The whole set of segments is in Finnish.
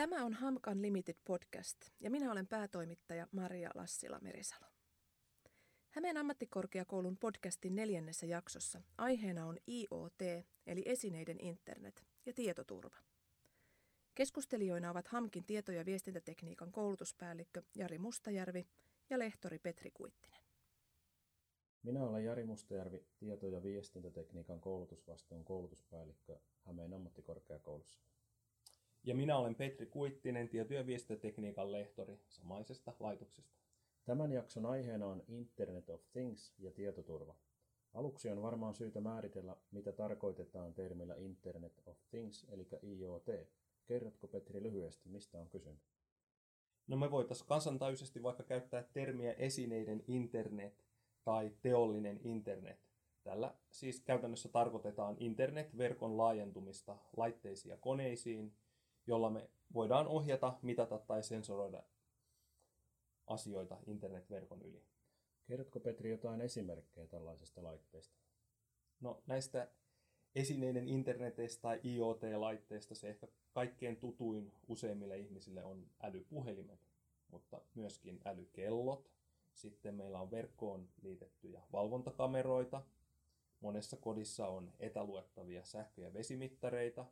Tämä on Hamkan Limited podcast ja minä olen päätoimittaja Maria Lassila-Merisalo. Hämeen ammattikorkeakoulun podcastin neljännessä jaksossa aiheena on IoT eli esineiden internet ja tietoturva. Keskustelijoina ovat Hamkin tieto- ja viestintätekniikan koulutuspäällikkö Jari Mustajärvi ja lehtori Petri Kuittinen. Minä olen Jari Mustajärvi, tieto- ja viestintätekniikan koulutusvastuun koulutuspäällikkö Hämeen ammattikorkeakoulussa. Ja minä olen Petri Kuittinen, tieto- ja viestintätekniikan lehtori samaisesta laitoksesta. Tämän jakson aiheena on Internet of Things ja tietoturva. Aluksi on varmaan syytä määritellä, mitä tarkoitetaan termillä Internet of Things, eli IoT. Kerrotko Petri lyhyesti, mistä on kysymys? No me voitaisiin kansantajuisesti vaikka käyttää termiä esineiden internet tai teollinen internet. Tällä siis käytännössä tarkoitetaan internetverkon laajentumista laitteisiin ja koneisiin, jolla me voidaan ohjata, mitata tai sensoroida asioita internetverkon yli. Kerrotko Petri jotain esimerkkejä tällaisesta laitteesta? No näistä esineiden interneteistä tai IoT-laitteista se ehkä kaikkein tutuin useimmille ihmisille on älypuhelimet, mutta myöskin älykellot. Sitten meillä on verkkoon liitettyjä valvontakameroita. Monessa kodissa on etäluettavia sähkö- ja vesimittareita.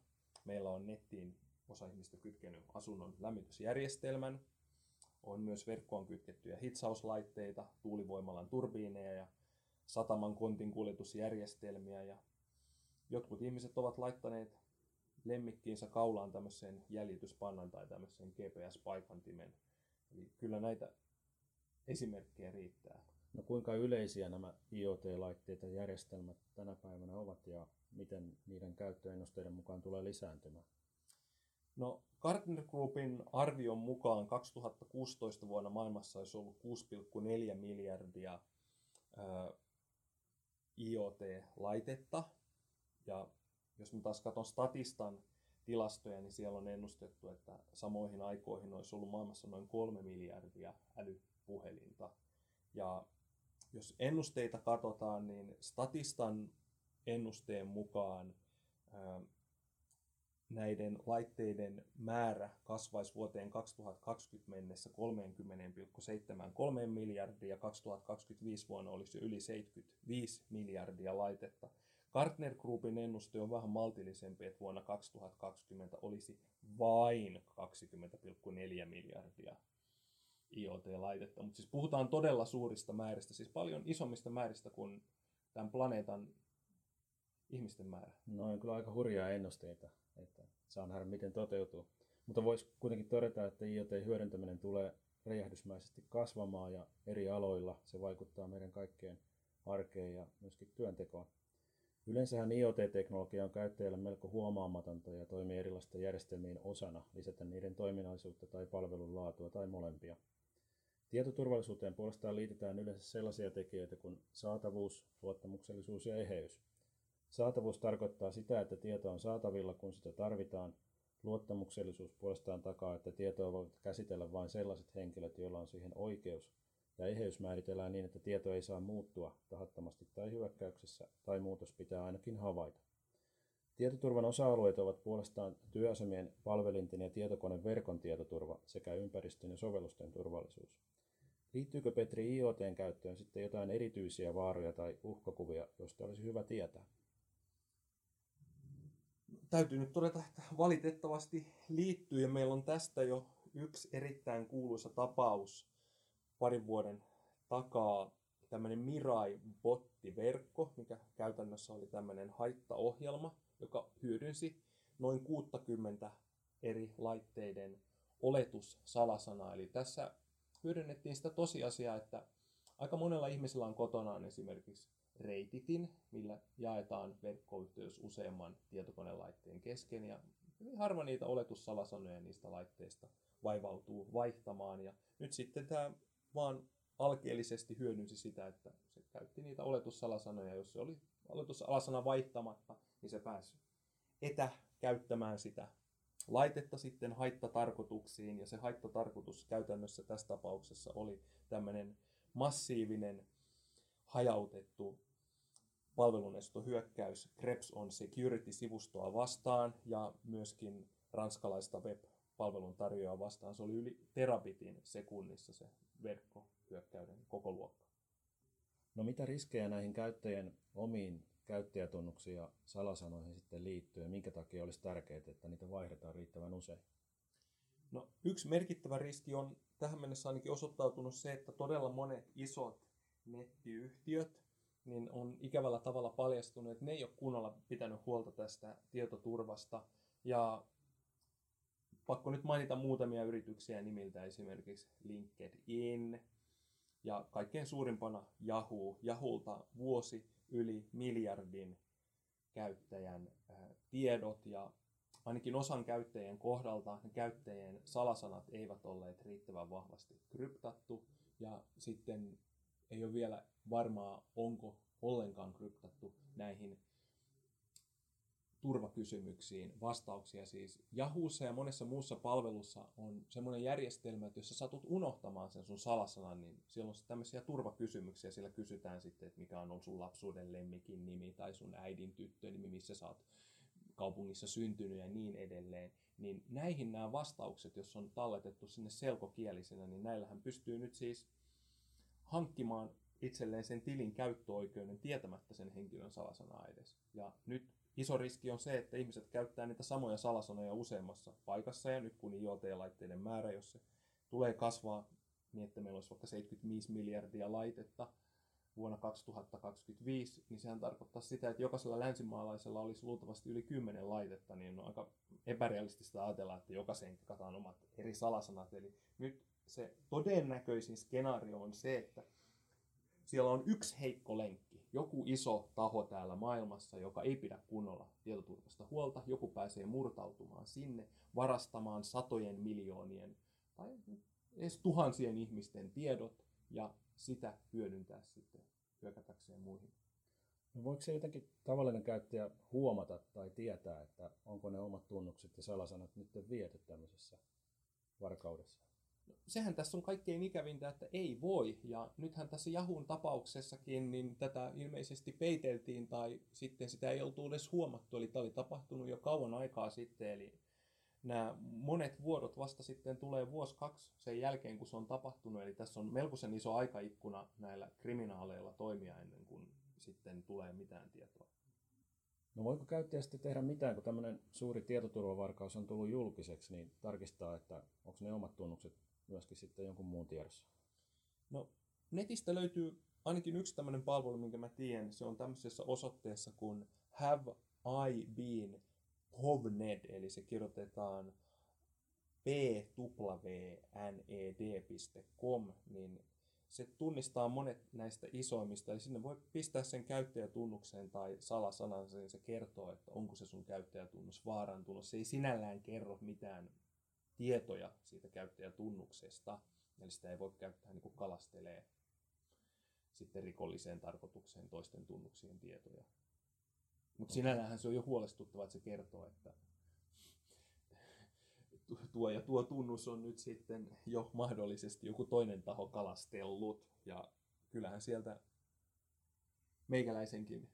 Meillä on nettiin osa ihmistä kytkenyt asunnon lämmitysjärjestelmän. On myös verkkoon kytkettyjä hitsauslaitteita, tuulivoimalan turbiineja ja sataman kontin kuljetusjärjestelmiä. Ja jotkut ihmiset ovat laittaneet lemmikkiinsä kaulaan tämmöiseen jäljityspannan tai tämmöiseen GPS-paikantimen. Eli kyllä näitä esimerkkejä riittää. No kuinka yleisiä nämä IoT-laitteet ja järjestelmät tänä päivänä ovat ja miten niiden käyttöennusteiden mukaan tulee lisääntymään? No Gartner Groupin arvion mukaan 2016 vuonna maailmassa olisi ollut 6,4 miljardia IoT-laitetta. Ja jos mä taas katson Statistan tilastoja, niin siellä on ennustettu, että samoihin aikoihin olisi ollut maailmassa noin 3 miljardia älypuhelinta. Ja jos ennusteita katsotaan, niin Statistan ennusteen mukaan näiden laitteiden määrä kasvaisi vuoteen 2020 mennessä 30,73 miljardia ja 2025 vuonna olisi jo yli 75 miljardia laitetta. Gartner Groupin ennuste on vähän maltillisempi, että vuonna 2020 olisi vain 20,4 miljardia IoT-laitetta. Mutta siis puhutaan todella suurista määristä, siis paljon isommista määristä kuin tämän planeetan ihmisten määrä. No on kyllä aika hurjaa ennusteita, että saa nähdä miten toteutuu. Mutta voisi kuitenkin todeta, että IoT-hyödyntäminen tulee räjähdysmäisesti kasvamaan ja eri aloilla se vaikuttaa meidän kaikkeen arkeen ja myöskin työntekoon. Yleensähän IoT-teknologia on käyttäjälle melko huomaamatonta ja toimii erilaisten järjestelmien osana, lisätä niiden toiminnallisuutta tai palvelun laatua tai molempia. Tietoturvallisuuteen puolestaan liitetään yleensä sellaisia tekijöitä kuin saatavuus, luottamuksellisuus ja eheys. Saatavuus tarkoittaa sitä, että tieto on saatavilla, kun sitä tarvitaan. Luottamuksellisuus puolestaan takaa, että tietoa voivat käsitellä vain sellaiset henkilöt, joilla on siihen oikeus, ja eheys määritellään niin, että tieto ei saa muuttua tahattomasti tai hyökkäyksessä, tai muutos pitää ainakin havaita. Tietoturvan osa-alueet ovat puolestaan työasemien, palvelinten ja tietokoneverkon tietoturva sekä ympäristön ja sovellusten turvallisuus. Liittyykö Petri IoTn käyttöön sitten jotain erityisiä vaaroja tai uhkakuvia, joista olisi hyvä tietää? Täytyy nyt todeta, että valitettavasti liittyy ja meillä on tästä jo yksi erittäin kuuluisa tapaus parin vuoden takaa tämmöinen Mirai-bottiverkko, mikä käytännössä oli tämmöinen haittaohjelma, joka hyödynsi noin 60 eri laitteiden oletussalasanaa. Eli tässä hyödynnettiin sitä tosiasiaa, että aika monella ihmisellä on kotonaan esimerkiksi reititin, millä jaetaan verkkoyhteys useamman tietokonelaitteen kesken. Ja hyvin harva niitä oletussalasanoja niistä laitteista vaivautuu vaihtamaan. Ja nyt sitten tämä vaan alkeellisesti hyödynsi sitä, että se käytti niitä oletussalasanoja. Jos se oli oletussalasana vaihtamatta, niin se pääsi etäkäyttämään sitä laitetta sitten haittatarkoituksiin. Ja se haittatarkoitus käytännössä tässä tapauksessa oli tämmöinen massiivinen hajautettu palvelunestohyökkäys Krebs on Security-sivustoa vastaan ja myöskin ranskalaista web palvelun tarjoaa vastaan. Se oli yli terabitin sekunnissa se verkkohyökkäyden koko luokka. No mitä riskejä näihin käyttäjien omiin käyttäjätunnuksiin ja salasanoihin sitten liittyy ja minkä takia olisi tärkeää, että niitä vaihdetaan riittävän usein? No, yksi merkittävä riski on tähän mennessä ainakin osoittautunut se, että todella monet isot nettiyhtiöt niin on ikävällä tavalla paljastunut, että ne ei ole kunnolla pitänyt huolta tästä tietoturvasta. Ja pakko nyt mainita muutamia yrityksiä nimiltä, esimerkiksi LinkedIn ja kaikkein suurimpana Yahoo. Yahulta vuosi yli miljardin käyttäjän tiedot ja ainakin osan käyttäjien kohdalta ne käyttäjien salasanat eivät olleet riittävän vahvasti kryptattu ja sitten ei ole vielä varmaa, onko ollenkaan kryptattu näihin turvakysymyksiin vastauksia. Siis Yahoossa ja monessa muussa palvelussa on semmoinen järjestelmä, että jos sä satut unohtamaan sen sun salasanan, niin siellä on tämmöisiä turvakysymyksiä. Siellä kysytään sitten, että mikä on sun lapsuuden lemmikin nimi tai sun äidin tyttönimi, missä sä oot kaupungissa syntynyt ja niin edelleen. Niin näihin nämä vastaukset, jos on talletettu sinne selkokielisenä, niin näillähän pystyy nyt siis hankkimaan itselleen sen tilin käyttöoikeuden tietämättä sen henkilön salasanaa edes. Ja nyt iso riski on se, että ihmiset käyttää niitä samoja salasanoja useammassa paikassa, ja nyt kun IoT-laitteiden määrä, jos se tulee kasvaa niin, että meillä olisi vaikka 75 miljardia laitetta vuonna 2025, niin sehän tarkoittaa sitä, että jokaisella länsimaalaisella olisi luultavasti yli 10 laitetta, niin on aika epärealistista ajatella, että jokaiseen kataan omat eri salasanat. Eli nyt se todennäköisin skenaario on se, että siellä on yksi heikko lenkki, joku iso taho täällä maailmassa, joka ei pidä kunnolla tietoturvasta huolta, joku pääsee murtautumaan sinne, varastamaan satojen miljoonien tai edes tuhansien ihmisten tiedot ja sitä hyödyntää sitten hyökätäkseen muihin. No voiko se jotenkin tavallinen käyttäjä huomata tai tietää, että onko ne omat tunnukset ja salasanat nyt viety tämmöisessä varkaudessa? Sehän tässä on kaikkein ikävintä, että ei voi. Ja nythän tässä Jahun tapauksessakin niin tätä ilmeisesti peiteltiin tai sitten sitä ei oltu edes huomattu. Eli tämä oli tapahtunut jo kauan aikaa sitten. Eli nämä monet vuodot vasta sitten tulee vuosi kaksi sen jälkeen, kun se on tapahtunut. Eli tässä on melkoisen iso aikaikkuna näillä kriminaaleilla toimia ennen kuin sitten tulee mitään tietoa. No voiko käyttäjä sitten tehdä mitään, kun tämmöinen suuri tietoturvavarkaus on tullut julkiseksi, niin tarkistaa, että onko ne omat tunnukset myöskin sitten jonkun muun tiedossa? No, netistä löytyy ainakin yksi tämmöinen palvelu, minkä mä tiedän. Se on tämmöisessä osoitteessa kuin have I been povned, eli se kirjoitetaan pwned.com, niin se tunnistaa monet näistä isoimmista, eli sinne voi pistää sen käyttäjätunnukseen tai salasanan, niin se kertoo, että onko se sun käyttäjätunnus vaarantunut. Se ei sinällään kerro mitään tietoja siitä käyttäjätunnuksesta, eli sitä ei voi käyttää niin kuin kalastelee sitten rikolliseen tarkoitukseen toisten tunnuksien tietoja. Mutta sinällähän se on jo huolestuttava, että se kertoo, että tuo ja tuo tunnus on nyt sitten jo mahdollisesti joku toinen taho kalastellut. Ja kyllähän sieltä meikäläisenkin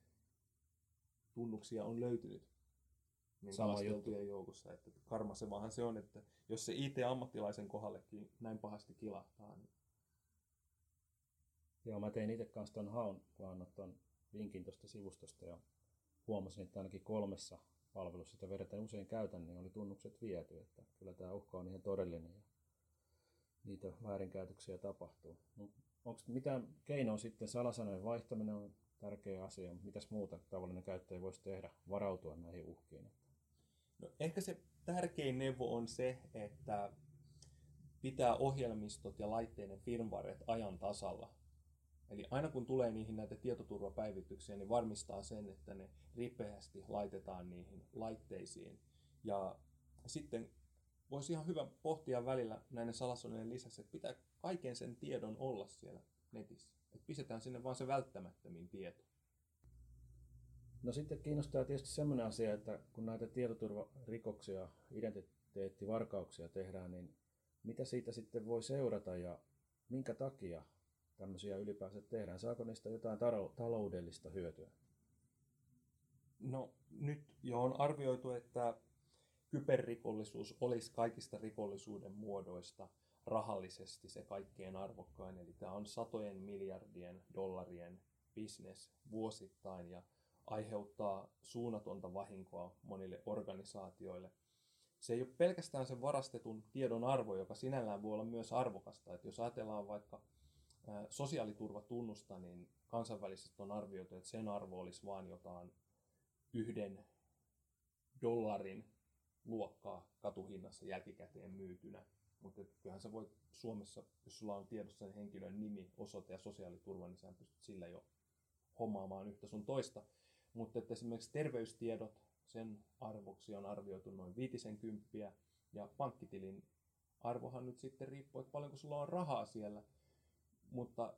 tunnuksia on löytynyt niin kalasteltujen joukossa. Että karmasevahan se on, että jos se IT-ammattilaisen kohdallekin näin pahasti kilahtaa, niin Joo, mä tein itse kanssa tuon haun, kun annot tuon vinkin tuosta sivustosta ja huomasin, että ainakin kolmessa palvelussa, sitä vedetään usein käytän, niin oli tunnukset viety, että kyllä tämä uhka on ihan todellinen ja niitä väärinkäytöksiä tapahtuu. No, onko mitään keinoa sitten salasanojen vaihtaminen on tärkeä asia, mutta mitäs muuta tavallinen käyttäjä voisi tehdä varautua näihin uhkiin? No, ehkä se tärkein neuvo on se, että pitää ohjelmistot ja laitteiden firmwaret ajan tasalla. Eli aina kun tulee niihin näitä tietoturvapäivityksiä, niin varmistaa sen, että ne ripeästi laitetaan niihin laitteisiin. Ja sitten voisi ihan hyvä pohtia välillä näiden salasanojen lisäksi, että pitää kaiken sen tiedon olla siellä netissä. Että pistetään sinne vain se välttämättömin tieto. No sitten kiinnostaa tietysti sellainen asia, että kun näitä tietoturvarikoksia, identiteettivarkauksia tehdään, niin mitä siitä sitten voi seurata ja minkä takia tämmöisiä ylipäänsä tehdään? Saako niistä jotain taloudellista hyötyä? No nyt jo on arvioitu, että kyberrikollisuus olisi kaikista rikollisuuden muodoista rahallisesti se kaikkein arvokkain. Eli tämä on satojen miljardien dollarien bisnes vuosittain ja aiheuttaa suunnatonta vahinkoa monille organisaatioille. Se ei ole pelkästään sen varastetun tiedon arvo, joka sinällään voi olla myös arvokasta. Että jos ajatellaan vaikka sosiaaliturvatunnusta, niin kansainvälisesti on arvioitu, että sen arvo olisi vain jotain yhden dollarin luokkaa katuhinnassa jälkikäteen myytynä. Mutta kyllähän sä voit Suomessa, jos sulla on tiedossa henkilön nimi, osoite ja sosiaaliturva, niin sä pystyt sillä jo hommaamaan yhtä sun toista. Mutta että esimerkiksi terveystiedot, sen arvoksi on arvioitu noin 50 ja pankkitilin arvohan nyt sitten riippuu, että paljonko sulla on rahaa siellä. Mutta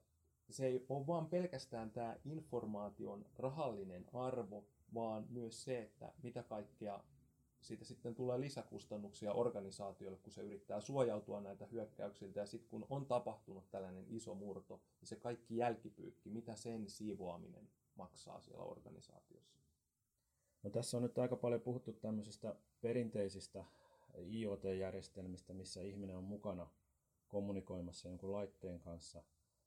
se ei ole vaan pelkästään tämä informaation rahallinen arvo, vaan myös se, että mitä kaikkea siitä sitten tulee lisäkustannuksia organisaatiolle, kun se yrittää suojautua näitä hyökkäyksiltä. Ja sitten kun on tapahtunut tällainen iso murto, niin se kaikki jälkipyykki, mitä sen siivoaminen maksaa siellä organisaatiossa. No tässä on nyt aika paljon puhuttu tämmöisistä perinteisistä IoT-järjestelmistä, missä ihminen on mukana kommunikoimassa jonkun laitteen kanssa.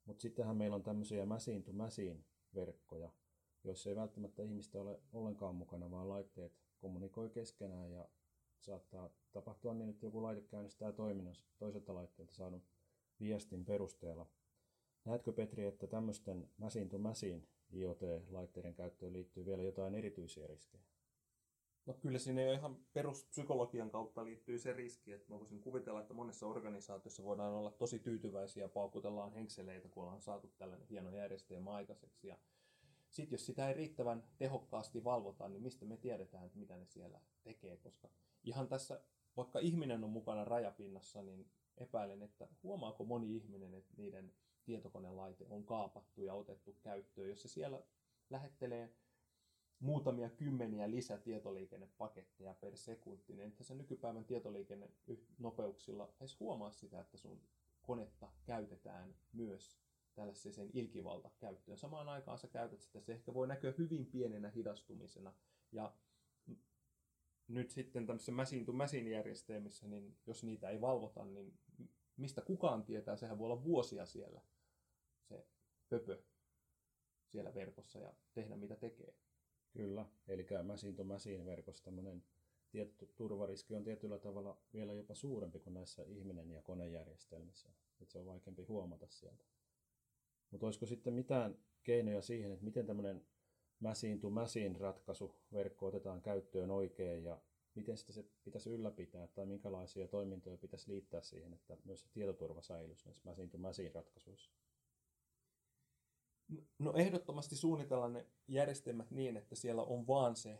Mutta sittenhän meillä on tämmöisiä machine to machine verkkoja, joissa ei välttämättä ihmistä ole ollenkaan mukana, vaan laitteet kommunikoi keskenään ja saattaa tapahtua niin, että joku laite käynnistää toiminnassa toiselta laitteelta saanut viestin perusteella. Näetkö Petri, että tämmöisten machine to machine IoT-laitteiden käyttöön liittyy vielä jotain erityisiä riskejä? No kyllä sinne jo ihan peruspsykologian kautta liittyy se riski, että mä voisin kuvitella, että monessa organisaatiossa voidaan olla tosi tyytyväisiä ja paukutellaan henkseleitä, kun ollaan saatu tällainen hieno järjestelmä aikaiseksi. Ja sitten jos sitä ei riittävän tehokkaasti valvota, niin mistä me tiedetään, että mitä ne siellä tekee, koska ihan tässä, vaikka ihminen on mukana rajapinnassa, niin epäilen, että huomaako moni ihminen, että niiden tietokonelaite on kaapattu ja otettu käyttöön. Jos se siellä lähettelee muutamia kymmeniä lisätietoliikennepaketteja per sekunti, niin että se nykypäivän tietoliikennenopeuksilla edes huomaa sitä, että sun konetta käytetään myös tällaiseen ilkivalta käyttöön. Samaan aikaan sä käytät sitä, se ehkä voi näkyä hyvin pienenä hidastumisena. Ja nyt sitten tämmöisessä machine to machine järjestelmissä, niin jos niitä ei valvota, niin mistä kukaan tietää, sehän voi olla vuosia siellä se pöpö siellä verkossa ja tehdä mitä tekee. Kyllä, eli machine to machine verkossa tämmöinen tietty turvariski on tietyllä tavalla vielä jopa suurempi kuin näissä ihminen- ja konejärjestelmissä. Että se on vaikeampi huomata sieltä. Mutta olisiko sitten mitään keinoja siihen, että miten tämmöinen machine to machine ratkaisu verkko otetaan käyttöön oikein ja miten sitä se pitäisi ylläpitää tai minkälaisia toimintoja pitäisi liittää siihen, että myös se tietoturva säilyisi näissä machine to ratkaisuissa? No ehdottomasti suunnitellaan ne järjestelmät niin, että siellä on vaan se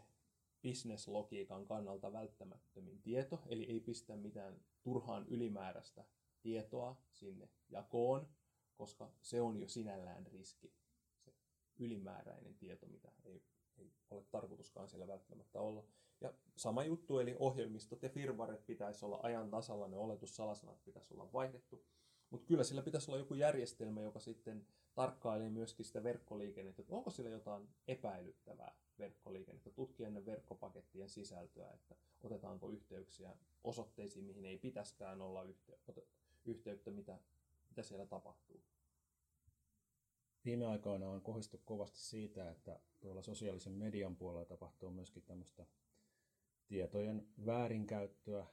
bisneslogiikan kannalta välttämättömin tieto, eli ei pistä mitään turhaan ylimääräistä tietoa sinne jakoon, koska se on jo sinällään riski, se ylimääräinen tieto, mitä ei, ei ole tarkoituskaan siellä välttämättä olla. Ja sama juttu, eli ohjelmistot ja firmwaret pitäisi olla ajan tasalla, ne oletussalasanat pitäisi olla vaihdettu. Mutta kyllä sillä pitäisi olla joku järjestelmä, joka sitten tarkkailee myöskin sitä verkkoliikennettä, että onko sillä jotain epäilyttävää verkkoliikennettä, tutkia ennen verkkopakettien sisältöä, että otetaanko yhteyksiä osoitteisiin, mihin ei pitäskään olla yhteyttä, mitä mitä siellä tapahtuu? Viime aikoina on kohistu kovasti siitä, että tuolla sosiaalisen median puolella tapahtuu myöskin tämmöistä tietojen väärinkäyttöä,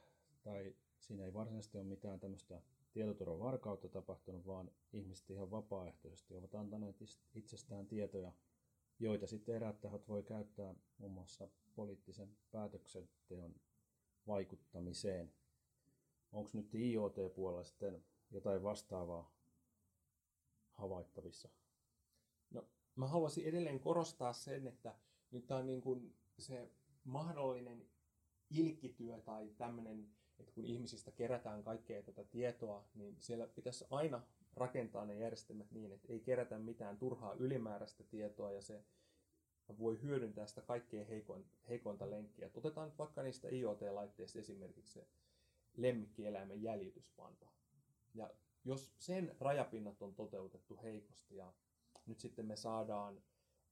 tai siinä ei varsinaisesti ole mitään tämmöistä tietoturvan varkautta tapahtunut, vaan ihmiset ihan vapaaehtoisesti ovat antaneet itsestään tietoja, joita sitten eräät tahot voi käyttää muun muassa poliittisen päätöksenteon vaikuttamiseen. Onko nyt IoT-puolella sitten jotain vastaavaa havaittavissa? No, mä haluaisin edelleen korostaa sen, että nyt on niin kuin se mahdollinen ilkityö tai tämmöinen, että kun ihmisistä kerätään kaikkea tätä tietoa, niin siellä pitäisi aina rakentaa ne järjestelmät niin, että ei kerätä mitään turhaa ylimääräistä tietoa ja se voi hyödyntää sitä kaikkein heikointa lenkkiä. Otetaan nyt vaikka niistä IoT-laitteista esimerkiksi se lemmikkieläimen jäljityspanta. Ja jos sen rajapinnat on toteutettu heikosti ja nyt sitten me saadaan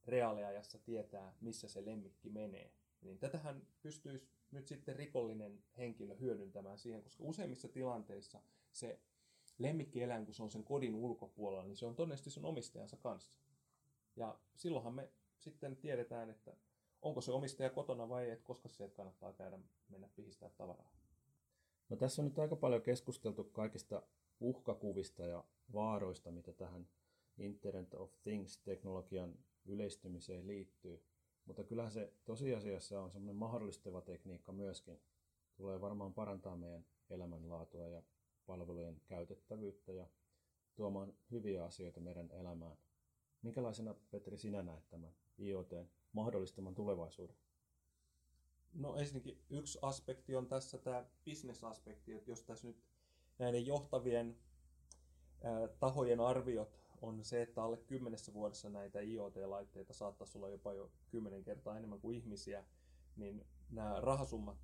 reaaliajassa tietää, missä se lemmikki menee, niin tätähän pystyisi nyt sitten rikollinen henkilö hyödyntämään siihen, koska useimmissa tilanteissa se lemmikkieläin, kun se on sen kodin ulkopuolella, niin se on todennäköisesti sun omistajansa kanssa. Ja silloinhan me sitten tiedetään, että onko se omistaja kotona vai ei, koska sieltä kannattaa käydä mennä pihistää tavaraa. No tässä on nyt aika paljon keskusteltu kaikista uhkakuvista ja vaaroista, mitä tähän Internet of Things-teknologian yleistymiseen liittyy. Mutta kyllähän se tosiasiassa on semmoinen mahdollistava tekniikka myöskin. Tulee varmaan parantaa meidän elämänlaatua ja palvelujen käytettävyyttä ja tuomaan hyviä asioita meidän elämään. Minkälaisena, Petri, sinä näet tämän IoT mahdollistaman tulevaisuuden? No ensinnäkin yksi aspekti on tässä tämä bisnesaspekti, että jos tässä nyt näiden johtavien tahojen arviot on se, että alle kymmenessä vuodessa näitä IoT-laitteita saattaisi olla jopa jo kymmenen kertaa enemmän kuin ihmisiä, niin nämä rahasummat,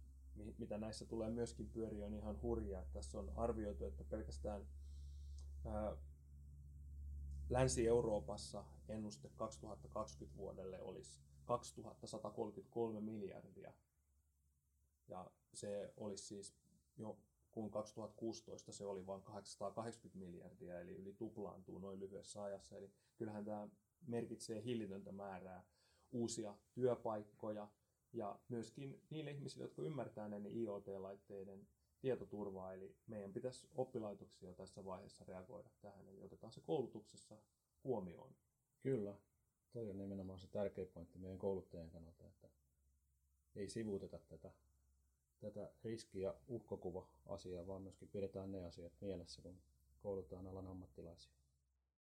mitä näissä tulee myöskin pyöriä, on ihan hurjia. Tässä on arvioitu, että pelkästään ää, Länsi-Euroopassa ennuste 2020 vuodelle olisi 2133 miljardia. Ja se olisi siis jo kun 2016 se oli vain 880 miljardia, eli yli tuplaantuu noin lyhyessä ajassa. Eli kyllähän tämä merkitsee hillitöntä määrää uusia työpaikkoja ja myöskin niille ihmisille, jotka ymmärtää näiden IoT-laitteiden tietoturvaa, eli meidän pitäisi oppilaitoksia tässä vaiheessa reagoida tähän, eli otetaan se koulutuksessa huomioon. Kyllä, toi on nimenomaan se tärkeä pointti meidän kouluttajien kannalta, että ei sivuuteta tätä tätä riski- ja uhkakuva-asiaa, vaan myöskin pidetään ne asiat mielessä, kun koulutaan alan ammattilaisia.